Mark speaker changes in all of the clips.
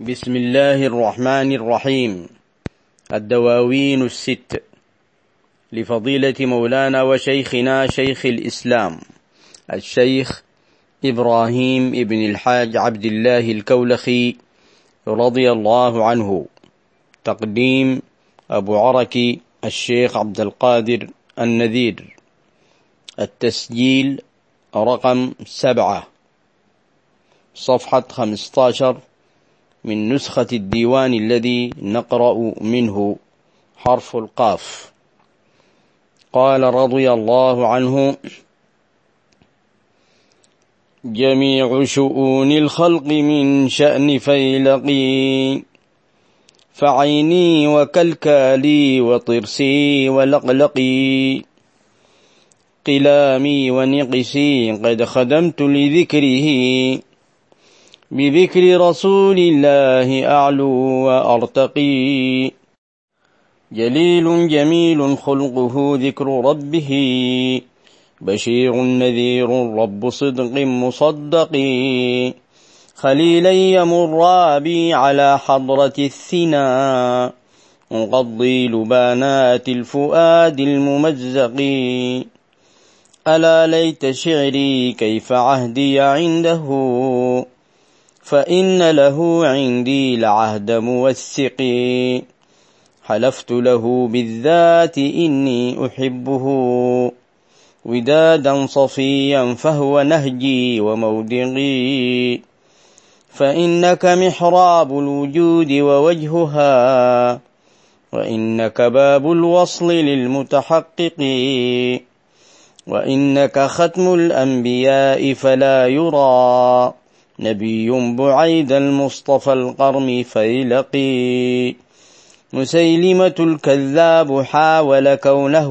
Speaker 1: بسم الله الرحمن الرحيم. الدواوين الست. لفضيلة مولانا وشيخنا شيخ الإسلام الشيخ إبراهيم ابن الحاج عبد الله الكولخي رضي الله عنه. تقديم أبو عركي الشيخ عبد القادر النذير. التسجيل رقم سبعة. صفحة خمسة عشر من نسخة الديوان الذي نقرأ منه حرف القاف. قال رضي الله عنه جميع شؤون الخلق من شأن فيلقي فعيني وكلكالي وطرسي ولقلقي. قلامي ونقسي قد خدمت لذكره. بذكر رسول الله أعلو وأرتقي. جليل جميل خلقه ذكر ربه. بشير نذير رب صدق مصدق. خليلا يمر بي على حضرة الثنا مقضي لبانات الفؤاد الممزق. ألا ليت شعري كيف عهدي عنده؟ فإن له عندي لعهد موثق حلفت له بالذات إني أحبه ودادا صفيا فهو نهجي ومودعي. فإنك محراب الوجود ووجهها. وإنك باب الوصل للمتحقق. وإنك ختم الأنبياء فلا يرى. نبي بعيد المصطفى القرم فيلقي. مسيلمة الكذاب حاول كونه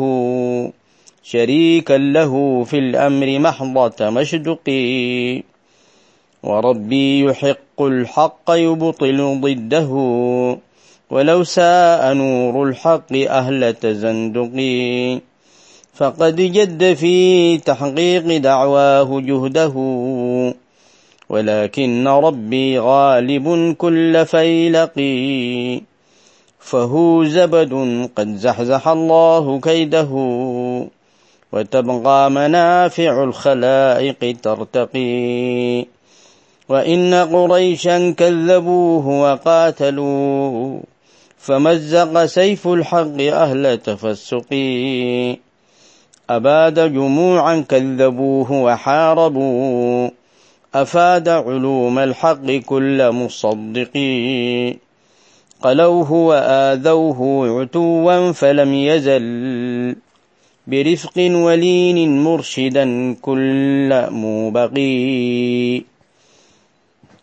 Speaker 1: شريكا له في الأمر محضة مشدق. وربي يحق الحق يبطل ضده ولو ساء نور الحق أهل تزندق. فقد جد في تحقيق دعواه جهده. ولكن ربي غالب كل فيلقي فهو زبد قد زحزح الله كيده وتبقى منافع الخلائق ترتقي. وإن قريشا كذبوه وقاتلوه فمزق سيف الحق أهل تفسقي أباد جموعا كذبوه وحاربوا. أفاد علوم الحق كل مصدق. قلوه وآذوه عتوا فلم يزل برفق ولين مرشدا كل موبقي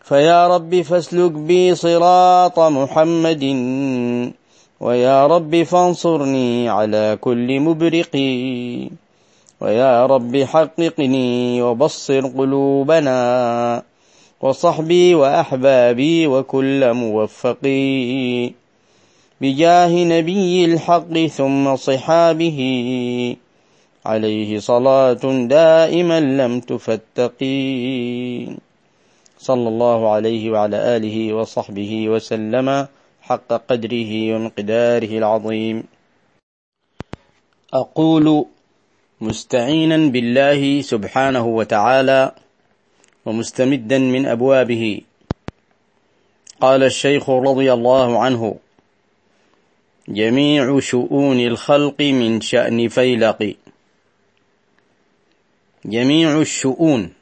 Speaker 1: فيا رب فاسلك بي صراط محمد ويا رب فانصرني على كل مبرق. ويا رب حققني وبصر قلوبنا وصحبي وأحبابي وكل موفقي بجاه نبي الحق ثم صحابه عليه صلاة دائما لم تفتقي. صلى الله عليه وعلى آله وصحبه وسلم حق قدره ومقداره العظيم. أقول مستعينا بالله سبحانه وتعالى ومستمدا من أبوابه. قال الشيخ رضي الله عنه جميع شؤون الخلق من شأن فيلق. جميع الشؤون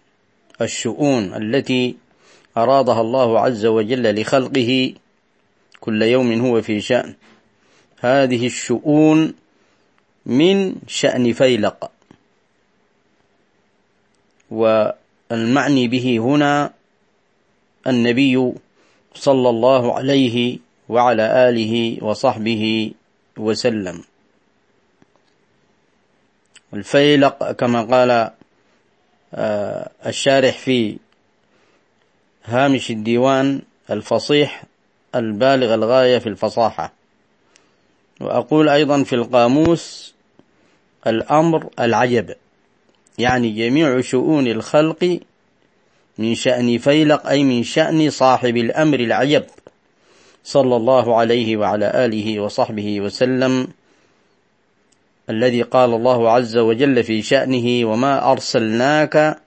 Speaker 1: الشؤون التي أرادها الله عز وجل لخلقه كل يوم هو في شأن. هذه الشؤون من شأن فيلق. والمعني به هنا النبي صلى الله عليه وعلى آله وصحبه وسلم. الفيلق كما قال آه، الشارح في هامش الديوان الفصيح البالغ الغاية في الفصاحة. وأقول أيضا في القاموس الأمر العجب يعني جميع شؤون الخلق من شأن فيلق أي من شأن صاحب الأمر العجب. صلى الله عليه وعلى آله وصحبه وسلم الذي قال الله عز وجل في شأنه وما أرسلناك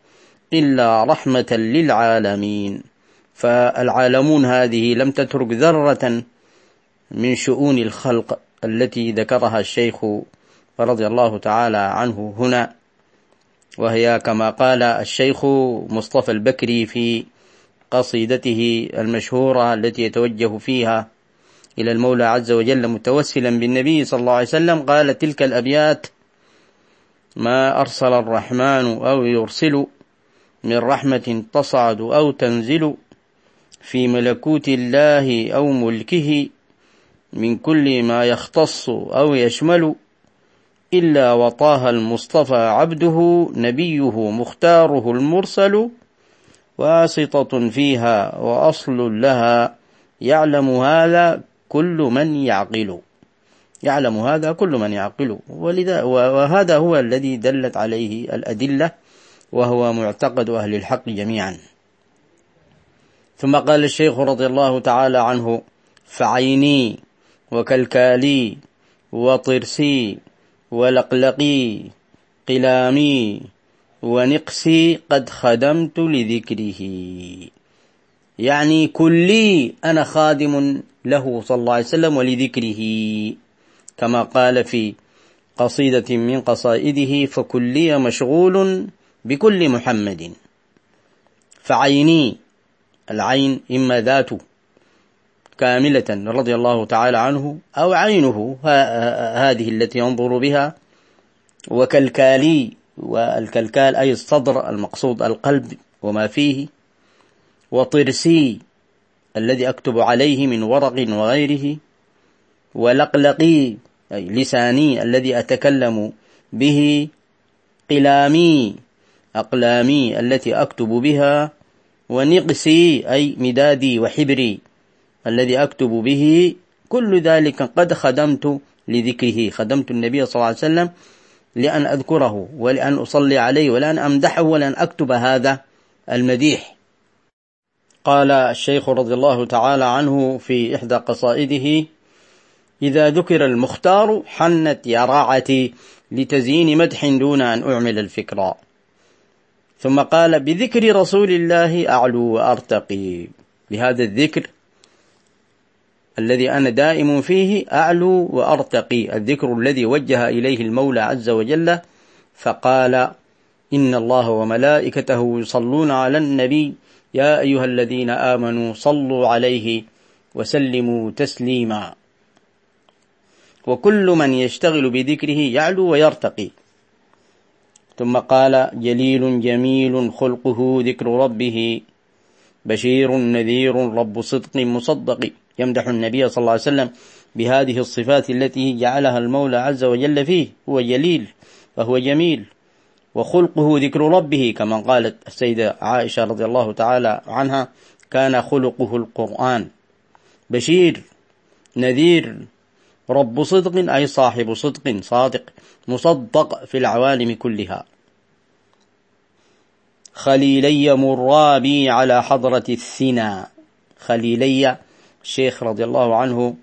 Speaker 1: إلا رحمة للعالمين فالعالمون هذه لم تترك ذرة من شؤون الخلق التي ذكرها الشيخ رضي الله تعالى عنه هنا وهي كما قال الشيخ مصطفى البكري في قصيدته المشهورة التي يتوجه فيها إلى المولى عز وجل متوسلا بالنبي صلى الله عليه وسلم قال تلك الأبيات ما أرسل الرحمن أو يرسل من رحمة تصعد أو تنزل في ملكوت الله أو ملكه من كل ما يختص أو يشمل إلا وطاه المصطفى عبده نبيه مختاره المرسل واسطة فيها وأصل لها يعلم هذا كل من يعقل. يعلم هذا كل من يعقل. ولذا وهذا هو الذي دلت عليه الأدلة وهو معتقد أهل الحق جميعا. ثم قال الشيخ رضي الله تعالى عنه فعيني وكلكالي وطرسي ولقلقي قلامي ونقسي قد خدمت لذكره. يعني كلي أنا خادم له صلى الله عليه وسلم ولذكره. كما قال في قصيدة من قصائده فكلي مشغول بكل محمد. فعيني العين إما ذاته كاملة رضي الله تعالى عنه أو عينه هذه التي ينظر بها وكالكالي والكلكال أي الصدر المقصود القلب وما فيه وطرسي الذي أكتب عليه من ورق وغيره ولقلقي أي لساني الذي أتكلم به قلامي أقلامي التي أكتب بها ونقسي أي مدادي وحبري. الذي أكتب به كل ذلك قد خدمت لذكره. خدمت النبي صلى الله عليه وسلم لأن أذكره ولأن أصلي عليه ولأن أمدحه ولأن أكتب هذا المديح. قال الشيخ رضي الله تعالى عنه في إحدى قصائده إذا ذكر المختار حنت يراعتي لتزيين مدح دون أن أعمل الفكرة ثم قال بذكر رسول الله أعلو وأرتقي. بهذا الذكر الذي أنا دائم فيه أعلو وأرتقي الذكر الذي وجه إليه المولى عز وجل فقال إن الله وملائكته يصلون على النبي يا أيها الذين آمنوا صلوا عليه وسلموا تسليما. وكل من يشتغل بذكره يعلو ويرتقي. ثم قال جليل جميل خلقه ذكر ربه بشير نذير رب صدق مصدق. يمدح النبي صلى الله عليه وسلم بهذه الصفات التي جعلها المولى عز وجل فيه هو جليل وهو جميل وخلقه ذكر ربه كما قالت السيدة عائشة رضي الله تعالى عنها كان خلقه القرآن. بشير نذير رب صدق أي صاحب صدق صادق مصدق في العوالم كلها. خليلي مرابي على حضرة الثنى خليلي الشيخ رضي الله عنه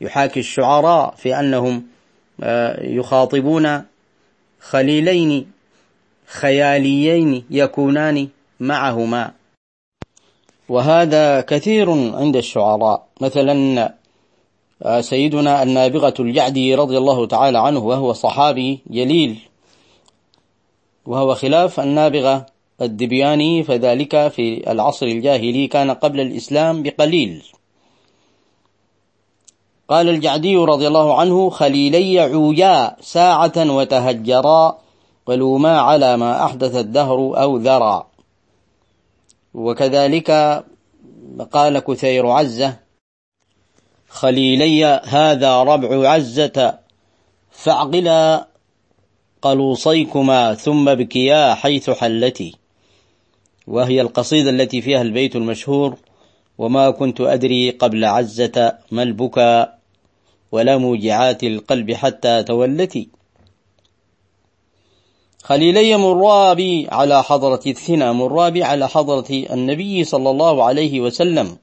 Speaker 1: يحاكي الشعراء في أنهم آه، يخاطبون خليلين خياليين يكونان معهما. وهذا كثير عند الشعراء. مثلا آه، سيدنا النابغة الجعدي رضي الله تعالى عنه وهو صحابي جليل وهو خلاف النابغة الدبياني فذلك في العصر الجاهلي كان قبل الإسلام بقليل. قال الجعدي رضي الله عنه خليلي عويا ساعة وتهجرا ولوما على ما أحدث الدهر أو ذرى وكذلك قال كثير عزة خليلي هذا ربع عزة فاعقلا قلوصيكما ثم ابكيا حيث حلتي. وهي القصيدة التي فيها البيت المشهور وما كنت أدري قبل عزة ما البكاء ولا موجعات القلب حتى تولتي خليلي مرابي على حضرة الثنى مرابي على حضرة النبي صلى الله عليه وسلم.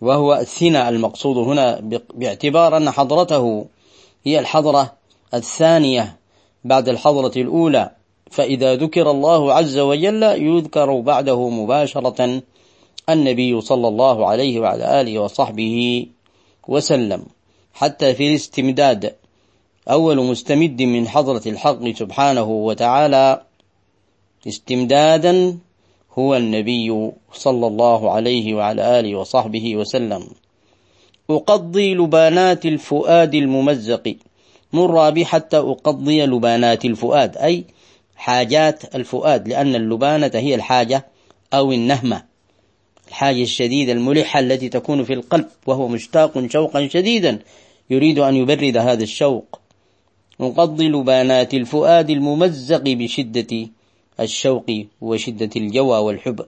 Speaker 1: وهو الثنى المقصود هنا باعتبار أن حضرته هي الحضرة الثانية بعد الحضرة الأولى. فإذا ذكر الله عز وجل يذكر بعده مباشرة النبي صلى الله عليه وعلى آله وصحبه وسلم. حتى في الاستمداد أول مستمد من حضرة الحق سبحانه وتعالى استمدادا هو النبي صلى الله عليه وعلى آله وصحبه وسلم. أقضي لبانات الفؤاد الممزق. مر بي حتى أقضي لبانات الفؤاد أي حاجات الفؤاد لأن اللبانة هي الحاجة أو النهمة. الحاجة الشديدة الملحة التي تكون في القلب وهو مشتاق شوقا شديدا يريد أن يبرد هذا الشوق. أقضي لبانات الفؤاد الممزق بشدة الشوق وشدة الجوى والحب.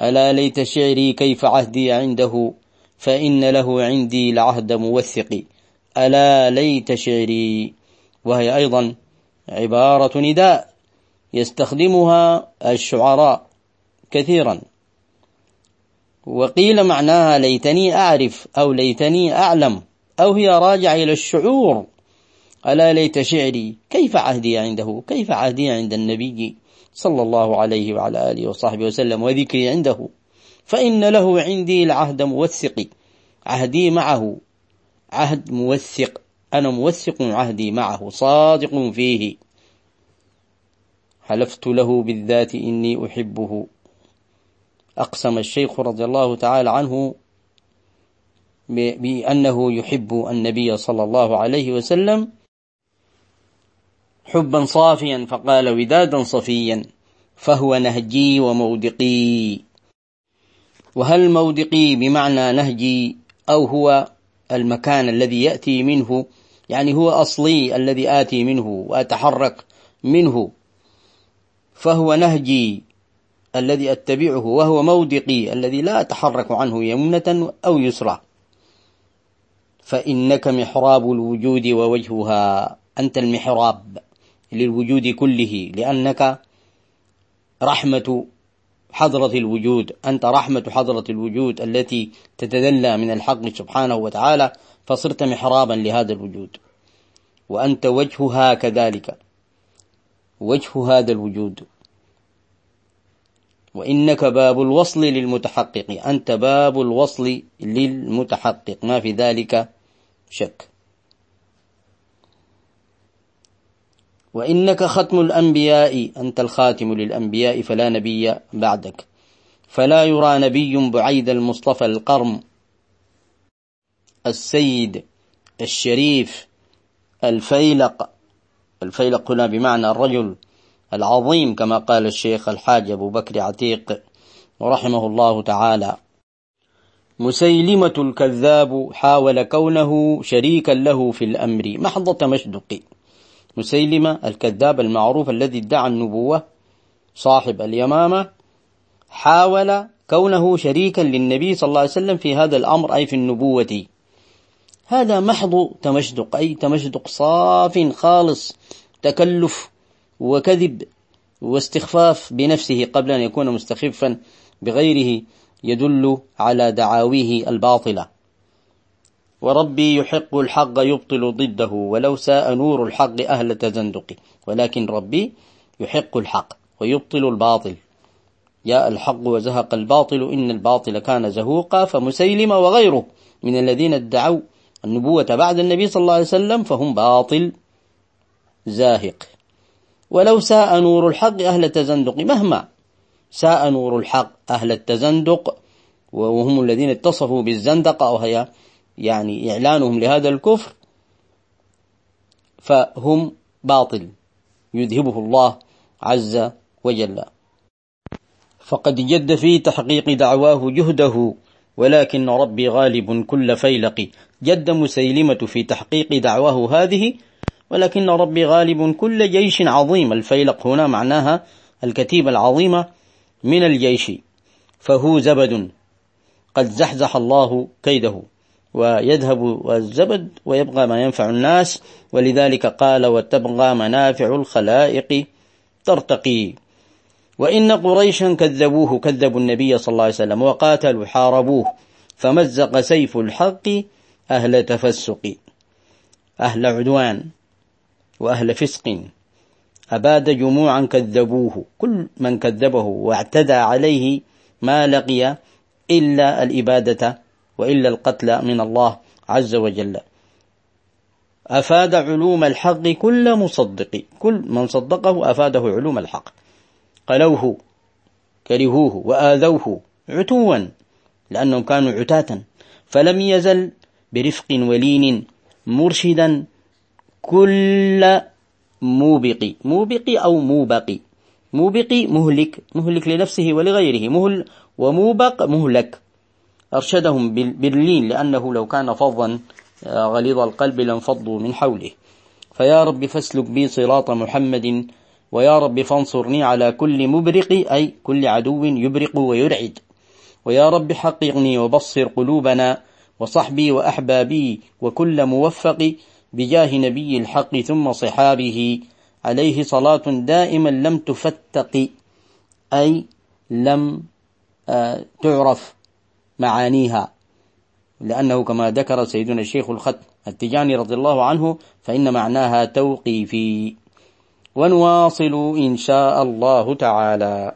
Speaker 1: ألا ليت شعري كيف عهدي عنده فإن له عندي لعهد موثق. ألا ليت شعري وهي أيضا عبارة نداء يستخدمها الشعراء كثيرا. وقيل معناها ليتني أعرف أو ليتني أعلم أو هي راجعة إلى الشعور. ألا ليت شعري كيف عهدي عنده؟ كيف عهدي عند النبي صلى الله عليه وعلى آله وصحبه وسلم وذكري عنده؟ فإن له عندي العهد موثق عهدي معه. عهد موثق أنا موثق عهدي معه صادق فيه. حلفت له بالذات إني أحبه. أقسم الشيخ رضي الله تعالى عنه بأنه يحب النبي صلى الله عليه وسلم حبا صافيا فقال ودادا صفيا فهو نهجي ومودقي. وهل مودقي بمعنى نهجي أو هو المكان الذي يأتي منه؟ يعني هو أصلي الذي آتي منه وأتحرك منه فهو نهجي الذي أتبعه وهو موضقي الذي لا أتحرك عنه يمنة أو يسرى فإنك محراب الوجود ووجهها. أنت المحراب للوجود كله لأنك رحمة حضرة الوجود. أنت رحمة حضرة الوجود التي تتدلى من الحق سبحانه وتعالى فصرت محرابا لهذا الوجود. وأنت وجهها كذلك. وجه هذا الوجود. وإنك باب الوصل للمتحقق. أنت باب الوصل للمتحقق. ما في ذلك شك. وإنك ختم الأنبياء. أنت الخاتم للأنبياء. فلا نبي بعدك. فلا يرى نبي بعيد المصطفى القرم السيد الشريف الفيلق. الفيلق هنا بمعنى الرجل. العظيم كما قال الشيخ الحاج أبو بكر عتيق رحمه الله تعالى. مسيلمة الكذاب حاول كونه شريكا له في الأمر. محضة مشدق. مسيلمة الكذاب المعروف الذي ادعى النبوة صاحب اليمامة حاول كونه شريكا للنبي صلى الله عليه وسلم في هذا الأمر أي في النبوة. هذا محض تمشدق أي تمشدق صاف خالص تكلف وكذب واستخفاف بنفسه قبل أن يكون مستخفا بغيره يدل على دعاويه الباطلة. وربي يحق الحق يبطل ضده ولو ساء نور الحق أهل تزندق ولكن ربي يحق الحق ويبطل الباطل. جاء الحق وزهق الباطل إن الباطل كان زهوقا فمسيلمة وغيره. من الذين ادعوا النبوة بعد النبي صلى الله عليه وسلم فهم باطل زاهق. ولو ساء نور الحق أهل التزندق مهما ساء نور الحق أهل التزندق وهم الذين اتصفوا بالزندقة وهي يعني إعلانهم لهذا الكفر فهم باطل يذهبه الله عز وجل. فقد جد في تحقيق دعواه جهده ولكن ربي غالب كل فيلق. جد مسيلمة في تحقيق دعواه هذه ولكن ربي غالب كل جيش عظيم. الفيلق هنا معناها الكتيبة العظيمة من الجيش. فهو زبد. قد زحزح الله كيده ويذهب الزبد ويبقى ما ينفع الناس. ولذلك قال وتبقى منافع الخلائق ترتقي. وإن قريشا كذبوه كذبوا النبي صلى الله عليه وسلم وقاتلوا حاربوه. فمزق سيف الحق أهل تفسق أهل عدوان. وأهل فسق. أباد جموعا كذبوه. كل من كذبه واعتدى عليه ما لقي إلا الإبادة وإلا القتل من الله عز وجل. أفاد علوم الحق كل مصدق. كل من صدقه أفاده علوم الحق. قلوه كرهوه وآذوه عتوا لأنهم كانوا عتاة. فلم يزل برفق ولين مرشدا كل موبق موبق أو موبق موبق مهلك. مهلك لنفسه ولغيره. مهل وموبق مهلك. أرشدهم باللين لأنه لو كان فظا آه، غليظ القلب لانفضوا من حوله. فيا رب فاسلك بي صراط محمد ويا رب فانصرني على كل مبرق أي كل عدو يبرق ويرعد. ويا رب حققني وبصر قلوبنا وصحبي وأحبابي وكل موفق بجاه نبي الحق ثم صحابه عليه صلاة دائما لم تفتق أي لم آه، تعرف معانيها. لأنه كما ذكر سيدنا الشيخ الخط التجاني رضي الله عنه فإن معناها توقيفي. ونواصل إن شاء الله تعالى.